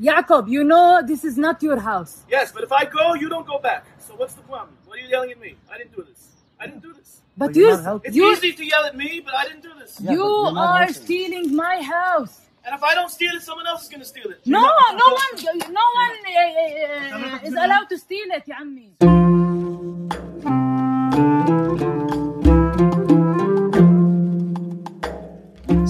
Jacob, you know this is not your house. Yes, but if I go, you don't go back. So what's the problem? What are you yelling at me? I didn't do this. I didn't do this. But But you're you, not helping. It's you, easy to yell at me, but I didn't do this. Yeah, you but you're not are helping. stealing my house. And if I don't steal it, someone else is going to steal it. No, no one, no one uh, uh, is allowed to steal it, يا عمي.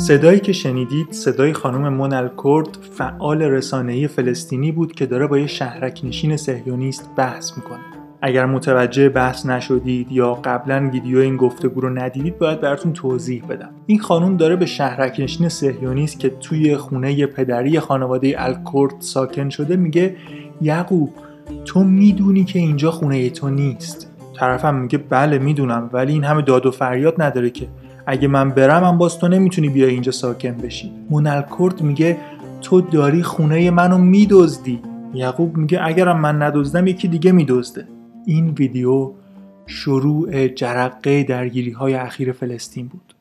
صدایی که شنیدید صدای خانم منل کرد فعال رسانه‌ای فلسطینی بود که داره با یه شهرک نشین صهیونیست بحث می‌کنه. اگر متوجه بحث نشدید یا قبلا ویدیو این گفتگو رو ندیدید باید براتون توضیح بدم. این خانم داره به شهرک نشین صهیونیست که توی خونه پدری خانواده الکرد ساکن شده میگه یعقوب تو می‌دونی که اینجا خونه تو نیست. طرفم میگه بله می‌دونم ولی این همه داد و فریاد نداره که اگه من برم هم باز تو نمی‌تونی بیای اینجا ساکن بشی. منل کرد میگه تو داری خونه منو میدزدی. یعقوب میگه اگرم من ندزدم یکی دیگه میدزده. این ویدیو شروع جرقه درگیری های اخیر فلسطین بود.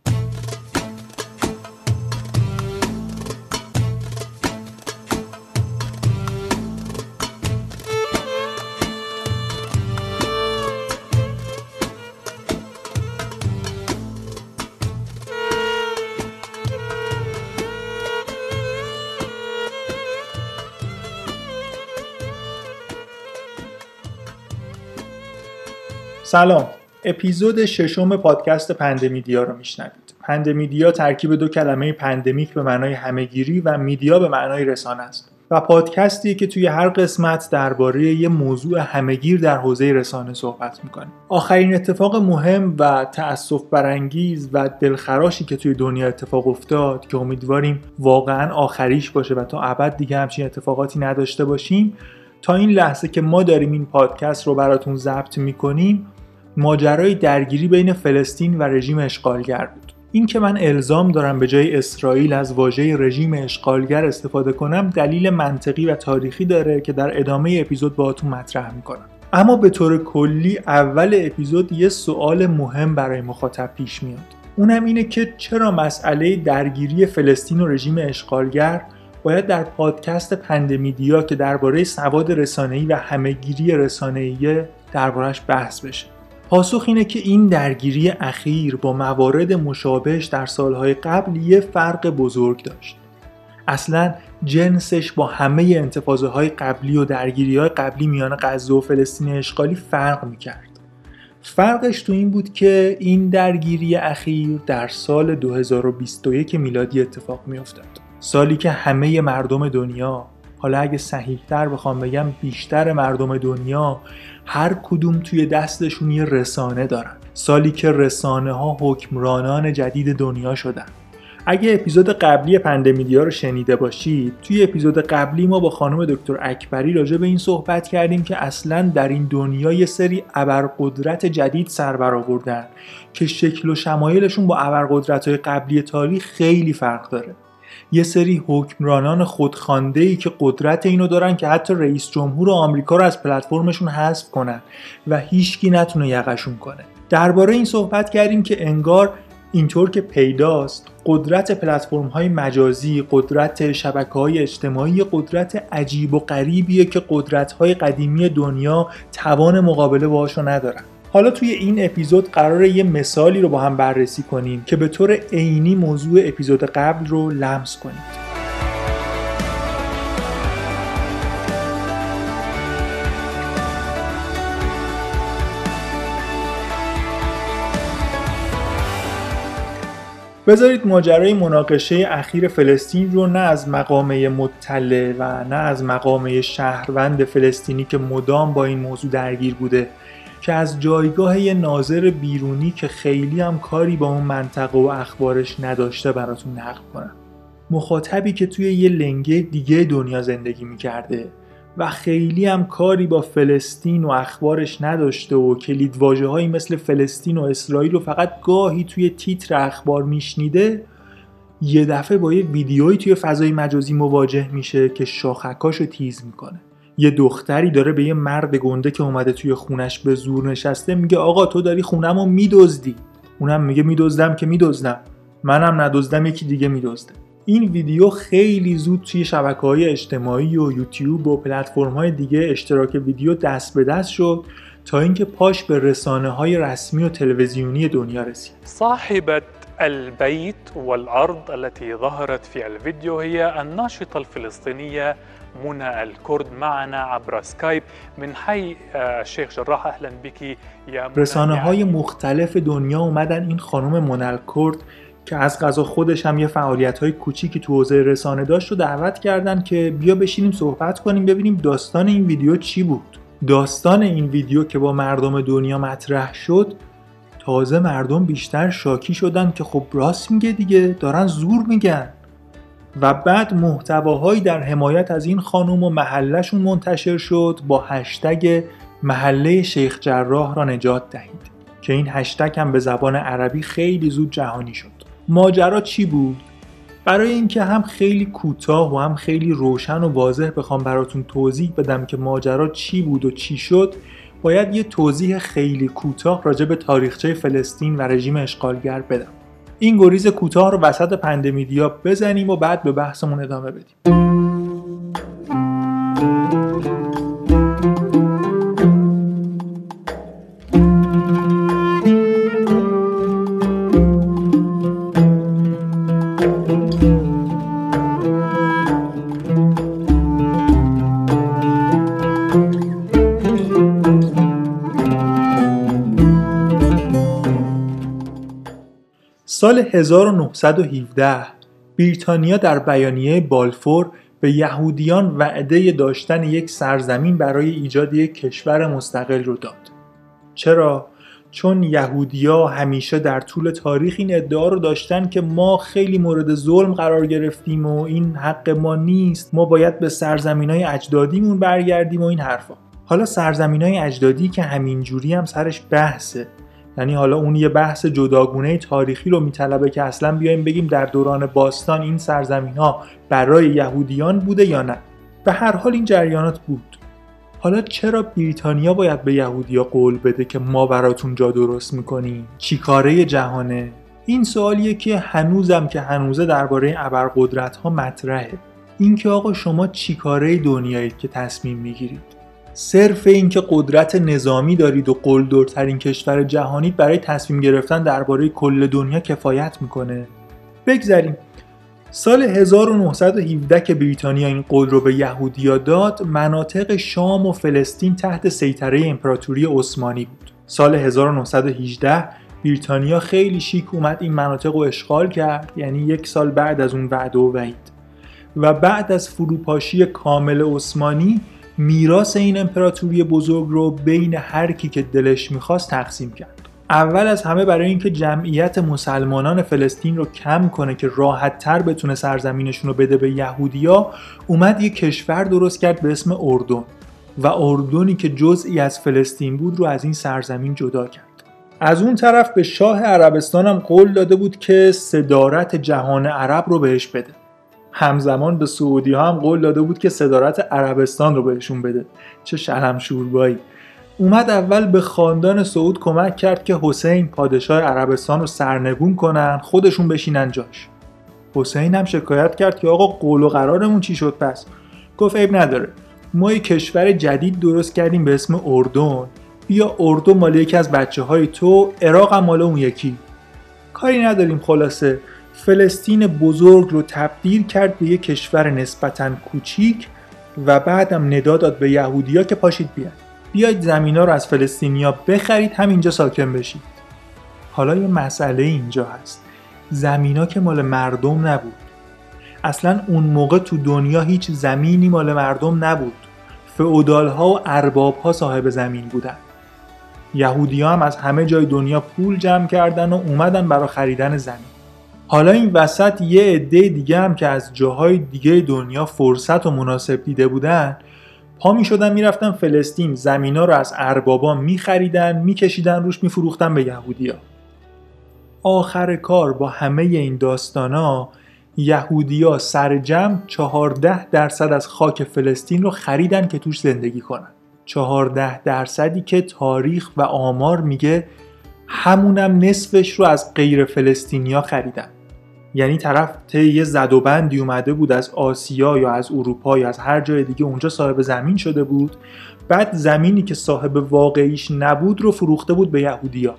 سلام. اپیزود ششم پادکست پندمیدیا رو میشنوید. پندمیدیا ترکیب دو کلمه pandemic به معنای همهگیری و media به معنای رسانه است. و پادکستی که توی هر قسمت درباره یه موضوع همهگیر در حوزه رسانه صحبت می‌کنه آخرین اتفاق مهم و تأسف برانگیز و دلخراشی که توی دنیا اتفاق افتاد که امیدواریم واقعا آخریش باشه و تا ابد دیگه همچین اتفاقاتی نداشته باشیم. تا این لحظه که ما داریم این پادکست رو براتون ضبط می‌کنیم ماجرای درگیری بین فلسطین و رژیم اشغالگر بود. این که من الزام دارم به جای اسرائیل از واژه رژیم اشغالگر استفاده کنم دلیل منطقی و تاریخی داره که در ادامه اپیزود باهاتون مطرح می‌کنم. اما به طور کلی اول اپیزود یه سوال مهم برای مخاطب پیش میاد. اونم اینه که چرا مسئله درگیری فلسطین و رژیم اشغالگر باید در پادکست پندمیدیا که درباره سواد رسانه‌ای و همهگیری رسانه‌ای دربارش بحث بشه؟ پاسخ اینه که این درگیری اخیر با موارد مشابهش در سالهای قبل یه فرق بزرگ داشت. اصلا جنسش با همه انتفاضه های قبلی و درگیری های قبلی میان غزه و فلسطین اشغالی فرق می‌کرد. فرقش تو این بود که این درگیری اخیر در سال 2021 میلادی اتفاق میافتاد. سالی که همه مردم دنیا حالا اگه صحیحتر بخوام بگم بیشتر مردم دنیا هر کدوم توی دستشون یه رسانه دارن. سالی که رسانه ها حکمرانان جدید دنیا شدن. اگه اپیزود قبلی پندمیدیا رو شنیده باشید توی اپیزود قبلی ما با خانم دکتر اکبری راجع به این صحبت کردیم که اصلا در این دنیا یه سری ابرقدرت جدید سر برآوردن که شکل و شمایلشون با ابرقدرت های قبلی تاریخ خیلی فرق داره. یه سری حکمرانان خودخوانده ای که قدرت اینو دارن که حتی رئیس جمهور آمریکا رو از پلتفرمشون حذف کنن و هیچکی نتونه یقشون کنه. درباره این صحبت کردیم که انگار اینطور که پیداست قدرت پلتفرم های مجازی قدرت شبکه های اجتماعی قدرت عجیب و غریبیه که قدرت های قدیمی دنیا توان مقابله باهاشو ندارن. حالا توی این اپیزود قراره یه مثالی رو با هم بررسی کنیم که به طور عینی موضوع اپیزود قبل رو لمس کنید بذارید ماجرای مناقشه اخیر فلسطین رو نه از مقامه مطلع و نه از مقامه شهروند فلسطینی که مدام با این موضوع درگیر بوده که از جایگاه یه ناظر بیرونی که خیلی هم کاری با اون منطقه و اخبارش نداشته براتون نقل کنم. مخاطبی که توی یه لنگه دیگه دنیا زندگی می‌کرده و خیلی هم کاری با فلسطین و اخبارش نداشته و کلید هایی مثل فلسطین و اسرائیل رو فقط گاهی توی تیتر اخبار میشنیده یه دفعه با یه ویدیویی توی فضای مجازی مواجه میشه که شاخکاشو تیز می‌کنه. یه دختری داره به یه مرد گنده که اومده توی خونش به زور نشسته میگه آقا تو داری خونم رو میدزدی. اونم میگه میدزدم که میدزدم. منم ندزدم یکی دیگه میدزده. این ویدیو خیلی زود توی شبکه های اجتماعی و یوتیوب و پلتفرم های دیگه اشتراک ویدیو دست به دست شد تا اینکه پاش به رسانه های رسمی و تلویزیونی دنیا رسید. صاحبة البيت والأرض التي ظهرت في الفيديو هي الناشطة الفلسطينية منى الكرد معنا عبر سكايب من حي الشيخ جراح يا منى رسانه های يعني مختلف دنیا اومدن این خانم منل کرد که از غذا خودش هم یه فعالیت های کوچیکی تو حوزه رسانه داشت رو دعوت کردن که بیا بشینیم صحبت کنیم ببینیم داستان این ویدیو چی بود. داستان این ویدیو که با مردم دنیا مطرح شد تازه مردم بیشتر شاکی شدن که خب راست میگه دیگه دارن زور میگن. و بعد محتواهایی در حمایت از این خانم و محلشون منتشر شد با هشتگ محله شیخ جراح را نجات دهید که این هشتگ هم به زبان عربی خیلی زود جهانی شد. ماجرا چی بود؟ برای اینکه هم خیلی کوتاه و هم خیلی روشن و واضح بخوام براتون توضیح بدم که ماجرا چی بود و چی شد باید یه توضیح خیلی کوتاه راجع به تاریخچه فلسطین و رژیم اشغالگر بدم. این گریز کوتاه رو وسط پندمیدیا بزنیم و بعد به بحثمون ادامه بدیم. سال 1917 بریتانیا در بیانیه بالفور به یهودیان وعده داشتن یک سرزمین برای ایجاد یک کشور مستقل رو داد. چرا؟ چون یهودیا همیشه در طول تاریخ این ادعا رو داشتن که ما خیلی مورد ظلم قرار گرفتیم و این حق ما نیست ما باید به سرزمین های اجدادیمون برگردیم و این حرفا حالا سرزمین های اجدادی که همینجوری هم سرش بحثه یعنی حالا اون یه بحث جداگونه تاریخی رو میطلبه که اصلا بیایم بگیم در دوران باستان این سرزمین ها برای یهودیان بوده یا نه. به هر حال این جریانات بود. حالا چرا بریتانیا باید به یهودیا قول بده که ما براتون جا درست می‌کنیم؟ چیکاره جهانه؟ این سوالیه که هنوزم که هنوزه درباره ابرقدرت ها مطرحه. اینکه آقا شما چیکاره دنیایید که تصمیم می‌گیرید؟ صرف اینکه قدرت نظامی دارید و قلدرترین کشور جهانید برای تصمیم گرفتن درباره کل دنیا کفایت می‌کنه. بگذریم. سال 1917 که بریتانیا این قول رو به یهودیا داد مناطق شام و فلسطین تحت سیطره امپراتوری عثمانی بود. سال 1918 بریتانیا خیلی شیک اومد این مناطق رو اشغال کرد یعنی یک سال بعد از اون وعده و وعید. و بعد از فروپاشی کامل عثمانی میراث این امپراتوری بزرگ رو بین هر کی که دلش می‌خواست تقسیم کرد. اول از همه برای اینکه جمعیت مسلمانان فلسطین رو کم کنه که راحت تر بتونه سرزمینشون رو بده به یهودیا اومد یه کشور درست کرد به اسم اردن. و اردنی که جزئی از فلسطین بود رو از این سرزمین جدا کرد. از اون طرف به شاه عربستان هم قول داده بود که صدارت جهان عرب رو بهش بده. همزمان به سعودی ها هم قول داده بود که صدارت عربستان رو بهشون بده. چه شرم شوربایی. اومد اول به خاندان سعود کمک کرد که حسین پادشاه عربستان رو سرنگون کنن خودشون بشینن جاش. حسین هم شکایت کرد که آقا قول و قرارمون چی شد پس؟ گفت عیب نداره. ما یه کشور جدید درست کردیم به اسم اردن. بیا اردن مال یکی از بچه های تو عراق هم مال اون یکی. کاری نداریم خلاصه. فلسطین بزرگ رو تبدیل کرد به یک کشور نسبتا کوچیک و بعدم ندا داد به یهودیا که پاشید بیاید بیاید زمینا رو از فلسطینیا بخرید همینجا ساکن بشید. حالا یه مسئله اینجا هست. زمینا که مال مردم نبود. اصلا اون موقع تو دنیا هیچ زمینی مال مردم نبود. فعودال ها و ارباب ها صاحب زمین بودن. یهودی هم از همه جای دنیا پول جمع کردن و اومدن برای خریدن زمین. حالا این وسط یه عده دیگه هم که از جاهای دیگه دنیا فرصت و مناسب دیده بودن پا می شدن می‌رفتن فلسطین. زمینا رو از اربابا می خریدن می کشیدن روش می فروختن به یهودیا. آخر کار با همه این داستانا یهودیا سر جمع 14 درصد از خاک فلسطین رو خریدن که توش زندگی کنن. 14 درصدی که تاریخ و آمار میگه همونم نصفش رو از غیر فلسطینیا خریدن. یعنی طرف طی یه زد و بندی اومده بود از آسیا یا از اروپا یا از هر جای دیگه اونجا صاحب زمین شده بود. بعد زمینی که صاحب واقعیش نبود رو فروخته بود به یهودیا.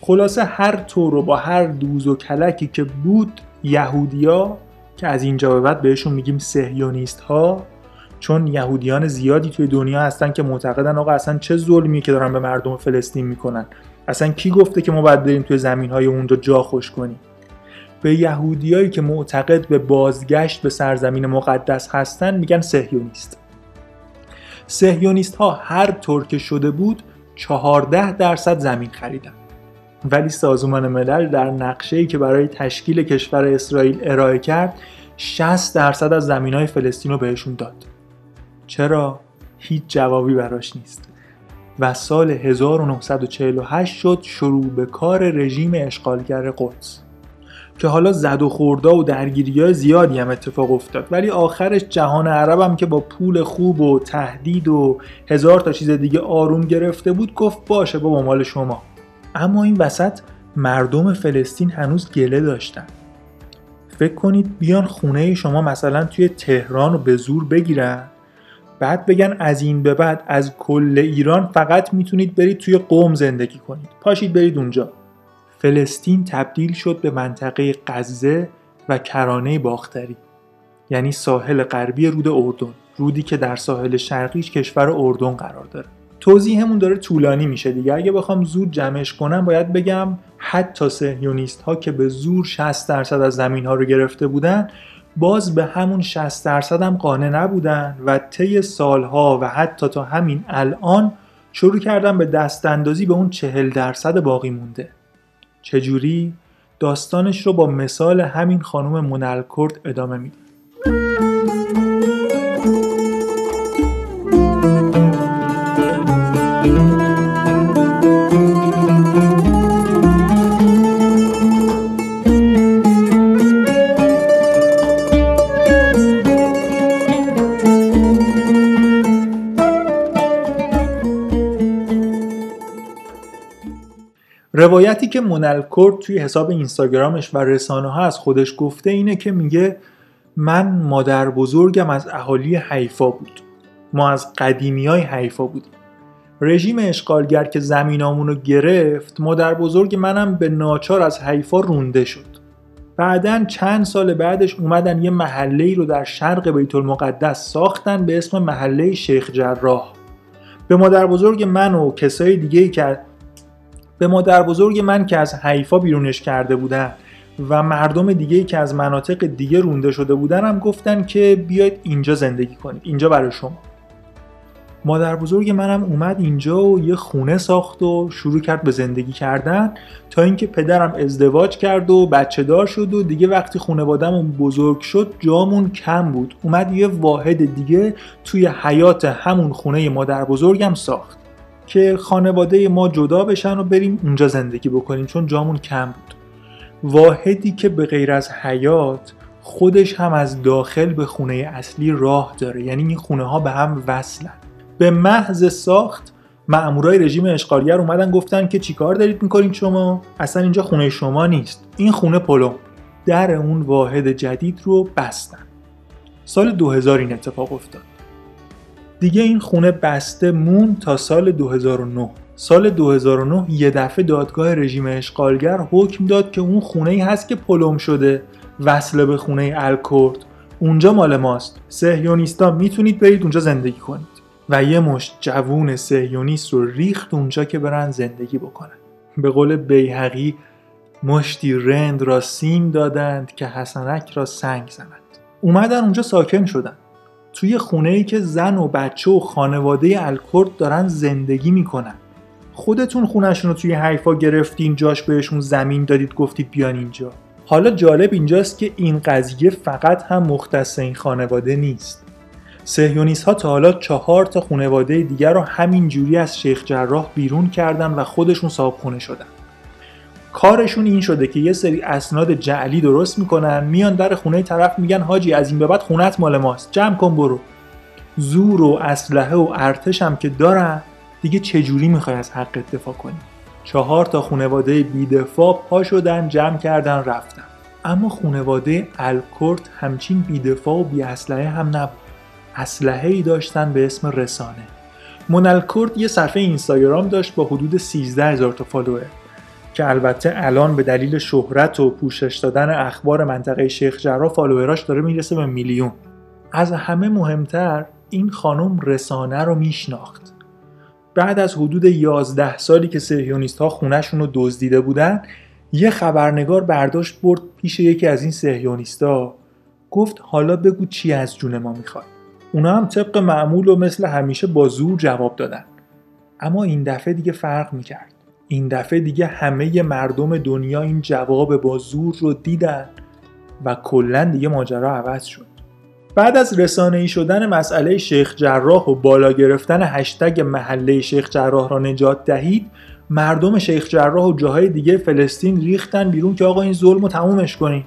خلاصه هر طور و با هر دوز و کلکی که بود یهودیا که از اینجا به بعد بهشون میگیم سهیونیست ها چون یهودیان زیادی توی دنیا هستن که معتقدن آقا اصلا چه ظلمی که دارن به مردم فلسطین می‌کنن؟ اصلا کی گفته که ما باید بریم توی زمین های اونجا جا خوش کنیم؟ به یهودیایی که معتقد به بازگشت به سرزمین مقدس هستن میگن سهیونیست سهیونیست ها هر طور که شده بود 14 درصد زمین خریدن. ولی سازمان ملل در نقشه که برای تشکیل کشور اسرائیل ارائه کرد 60 درصد از زمین های فلسطین رو بهشون داد. چرا؟ هیچ جوابی براش نیست. و سال 1948 شد شروع به کار رژیم اشغالگر قدس. که حالا زد و خوردا و درگیری های زیادی هم اتفاق افتاد. ولی آخرش جهان عرب هم که با پول خوب و تهدید و هزار تا چیز دیگه آروم گرفته بود گفت باشه بابا مال شما. اما این وسط مردم فلسطین هنوز گله داشتن. فکر کنید بیان خونه شما مثلا توی تهران رو به زور بگیرن بعد بگن از این به بعد از کل ایران فقط می‌تونید برید توی قوم زندگی کنید. پاشید برید اونجا. فلسطین تبدیل شد به منطقه غزه و کرانه باختری یعنی ساحل غربی رود اردن رودی که در ساحل شرقیش کشور اردن قرار داره. توضیحمون داره طولانی میشه دیگه. اگه بخوام زود جمعش کنم باید بگم حتی سهیونیست ها که به زور 60 درصد از زمین ها رو گرفته بودن باز به همون 60 درصد هم قانع نبودن و طی سالها و حتی تا همین الان شروع کردن به دست اندازی به اون 40 درصد باقی مونده. چجوری داستانش رو با مثال همین خانم منلکرد ادامه میده. روایتی که منلکورد توی حساب اینستاگرامش و رسانه ها از خودش گفته اینه که میگه من مادر بزرگم از اهالی حیفا بود. ما از قدیمی های حیفا بودیم. رژیم اشغالگر که زمینامون رو گرفت مادر بزرگ منم به ناچار از حیفا رونده شد. بعدا چند سال بعدش اومدن یه محله رو در شرق بیت المقدس ساختن به اسم محله شیخ جراح. به مادر بزرگ من و کسای دیگه که به مادر بزرگ من که از حیفا بیرونش کرده بودن و مردم دیگه که از مناطق دیگه رونده شده بودن هم گفتن که بیاید اینجا زندگی کنید اینجا برای شما. مادر بزرگ منم اومد اینجا و یه خونه ساخت و شروع کرد به زندگی کردن تا اینکه پدرم ازدواج کرد و بچه دار شد و دیگه وقتی خانوادهمون بزرگ شد جامون کم بود. اومد یه واحد دیگه توی حیات همون خونه مادر بزرگم ساخت. که خانواده ما جدا بشن و بریم اونجا زندگی بکنیم چون جامون کم بود. واحدی که به غیر از حیات خودش هم از داخل به خونه اصلی راه داره. یعنی این خونه ها به هم وصلن. به محض ساخت مامورای رژیم اشغالگر اومدن گفتن که چیکار دارید می‌کنید شما؟ اصلا اینجا خونه شما نیست. این خونه پلو. در اون واحد جدید رو بستن. سال 2000 این اتفاق افتاد. دیگه این خونه بسته مون تا سال 2009 سال 2009 یه دفعه دادگاه رژیم اشغالگر حکم داد که اون خونه ای هست که پلم شده. وصله به خونه الکورد اونجا مال ماست. سهیونیستا می‌تونید برید اونجا زندگی کنید. و یه مشت جوون سهیونیست رو ریخت اونجا که برن زندگی بکنن. به قول بیهقی مشتی رند را سیم دادند که حسنک را سنگ زنند اومدن اونجا ساکن شدن. توی خونه ای که زن و بچه و خانواده الکرد دارن زندگی می‌کنن. خودتون خونشون رو توی حیفا گرفتین جاش بهشون زمین دادید گفتید بیان اینجا. حالا جالب اینجاست که این قضیه فقط هم مختص این خانواده نیست. سهیونیست ها تا حالا چهار تا خانواده دیگر رو همین جوری از شیخ جراح بیرون کردن و خودشون صاحب خونه شدن. کارشون این شده که یه سری اسناد جعلی درست می‌کنن میان در خونه طرف میگن حاجی از این به بعد خونت مال ماست جمع کن برو. زور و اسلحه و ارتش هم که دارن دیگه چجوری می‌خوای از حق دفاع کنی؟ چهار تا خانواده بیدفاع پا شدن جمع کردن رفتن. اما خانواده الکورد همچین بیدفاع و بی اسلحه هم نبود. اسلحه ای داشتن به اسم رسانه. منا الکورد یه صفحه اینستاگرام داشت با حدود 13 هزار تا follower. که البته الان به دلیل شهرت و پوشش دادن اخبار منطقه شیخ جراح follower اش داره می‌رسه به میلیون. از همه مهمتر این خانم رسانه رو میشناخت. بعد از حدود 11 سالی که سهیونیست ها خونشون رو دزدیده بودن یه خبرنگار برداشت برد پیش یکی از این سهیونیستا گفت حالا بگو چی از جون ما می‌خواد. اونا هم طبق معمول و مثل همیشه با زور جواب دادن. اما این دفعه دیگه فرق می‌کرد. این دفعه دیگه همه مردم دنیا این جواب با زور رو دیدن و کلا دیگه ماجرا عوض شد. بعد از رسانه ای شدن مسئله شیخ جراح و بالا گرفتن هشتگ محله شیخ جراح را نجات دهید مردم شیخ جراح و جاهای دیگه فلسطین ریختن بیرون که آقا این ظلم رو تمومش کنید.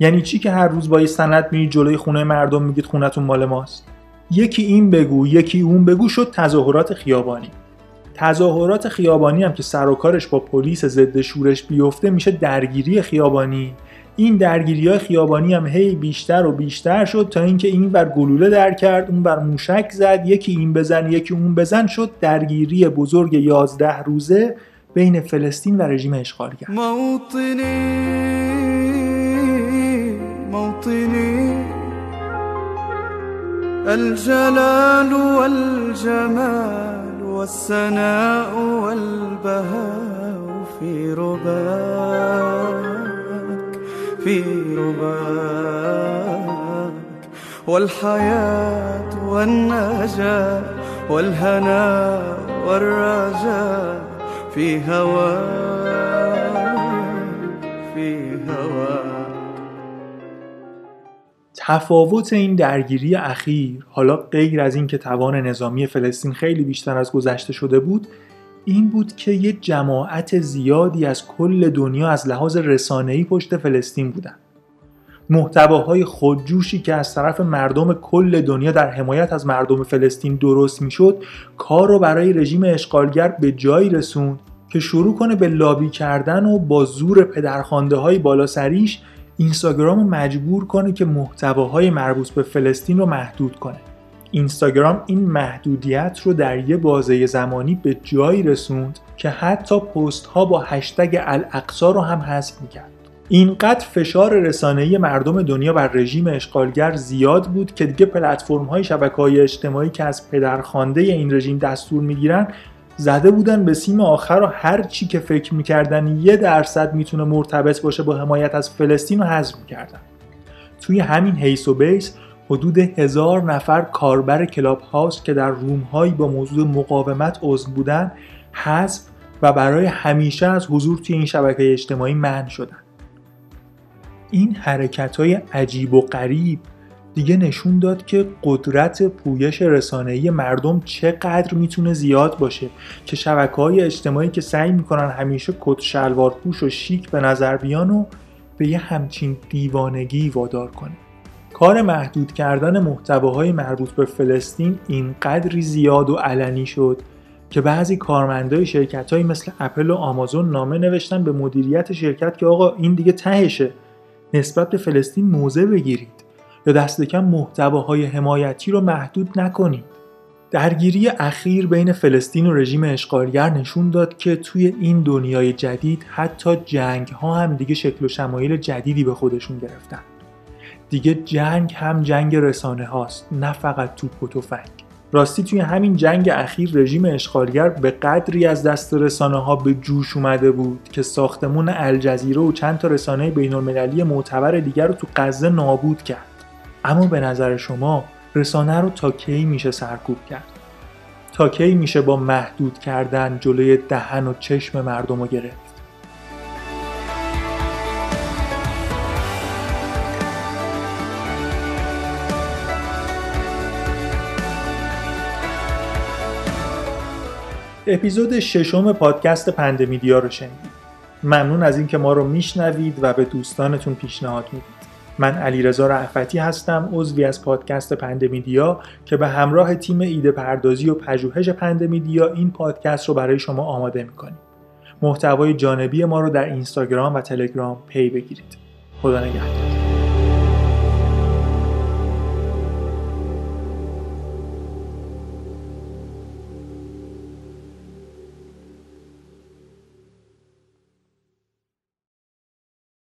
یعنی چی که هر روز با یه سند میرید جلوی خونه مردم میگید خونتون مال ماست؟ یکی این بگو یکی اون بگو شد تظاهرات خیابانی. تظاهرات خیابانی هم که سر و کارش با پلیس ضد شورش بیفته میشه درگیری خیابانی. این درگیری های خیابانی هم هی بیشتر و بیشتر شد تا اینکه این بر گلوله در کرد اون بر موشک زد یکی این بزن یکی اون بزن شد درگیری بزرگ 11 روزه بین فلسطین و رژیم اشغالگر موطني موطني الجلال والجمال. والسناء والبهاء في رباك في رباك. والحياة والنجاة والهناء والرجاء في هواك. تفاوت این درگیری اخیر حالا غیر از اینکه توان نظامی فلسطین خیلی بیشتر از گذشته شده بود این بود که یه جماعت زیادی از کل دنیا از لحاظ رسانه‌ای پشت فلسطین بودن. محتواهای خودجوشی که از طرف مردم کل دنیا در حمایت از مردم فلسطین درست می‌شد کار رو برای رژیم اشغالگر به جایی رسوند که شروع کنه به لابی کردن و با زور پدرخوانده های بالا سریش اینستاگرام رو مجبور کنه که محتواهای مربوط به فلسطین رو محدود کنه. اینستاگرام این محدودیت رو در یه بازه زمانی به جایی رسوند که حتی پست ها با هشتگ الاقصا رو هم حذف می‌کرد. اینقدر فشار رسانه‌ای مردم دنیا بر رژیم اشغالگر زیاد بود که دیگه شبکه های اجتماعی که از پدرخوانده این رژیم دستور می‌گیرن زده بودن به سیم آخر و هر چی که فکر می‌کردن یه درصد می‌تونه مرتبط باشه با حمایت از فلسطین رو حذف می‌کردن. توی همین حیث و بیس حدود هزار نفر کاربر کلاب هاوس که در روم هایی با موضوع مقاومت عضو بودن حذف و برای همیشه از حضور توی این شبکه اجتماعی منع شدن. این حرکت های عجیب و غریب دیگه نشون داد که قدرت پویش رسانه‌ای مردم چقدر می‌تونه زیاد باشه. که شبکه های اجتماعی که سعی می‌کنن همیشه کت شلوار پوش و شیک به نظر بیان و به یه همچین دیوانگی وادار کنه. کار محدود کردن محتواهای مربوط به فلسطین اینقدری زیاد و علنی شد که بعضی کارمندای شرکت مثل اپل و آمازون نامه نوشتن به مدیریت شرکت که آقا این دیگه تهشه. نسبت به فلسطین موضع بگیرید. یا دست کم محتواهای حمایتی رو محدود نکنید. درگیری اخیر بین فلسطین و رژیم اشغالگر نشون داد که توی این دنیای جدید حتی جنگ ها هم دیگه شکل و شمایل جدیدی به خودشون گرفتن. دیگه جنگ هم جنگ رسانه هاست نه فقط توپ و تفنگ. راستی توی همین جنگ اخیر رژیم اشغالگر به قدری از دست رسانه ها به جوش اومده بود که ساختمون الجزیره و چند تا رسانه بین المللی معتبر دیگر رو تو غزه نابود کرد. اما به نظر شما رسانه رو تا کی میشه سرکوب کرد؟ تا کی میشه با محدود کردن جلوی دهن و چشم مردم رو گرفت؟ اپیزود ششم پادکست پندمیدیا رو شنیدید. ممنون از اینکه ما رو میشنوید و به دوستانتون پیشنهاد می‌دید. من علیرضا رأفتی هستم عضوی از پادکست پندمیدیا که به همراه تیم ایده پردازی و پژوهش پندمیدیا این پادکست رو برای شما آماده می‌کنیم. محتوای جانبی ما رو در اینستاگرام و تلگرام پی بگیرید. خدا نگهدار.